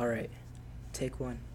All right, take one.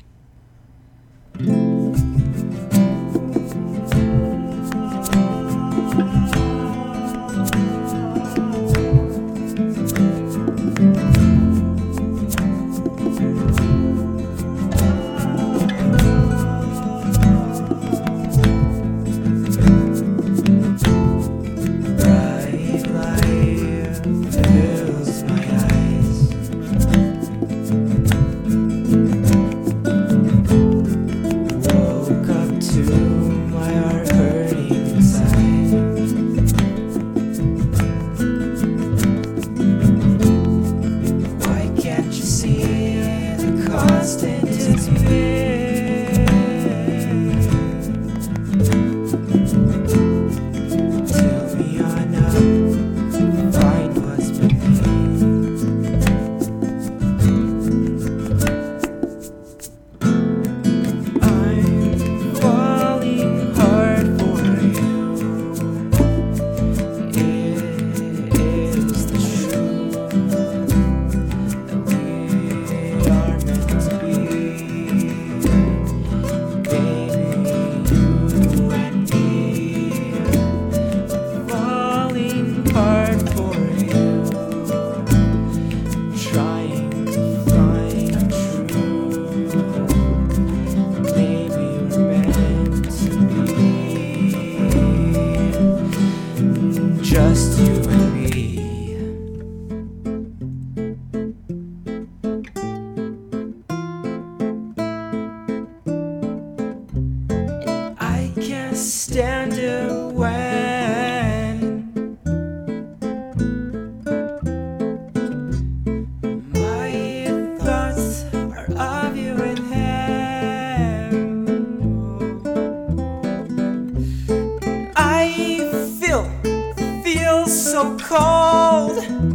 standard when my thoughts are of you and him. I feel, feel so cold.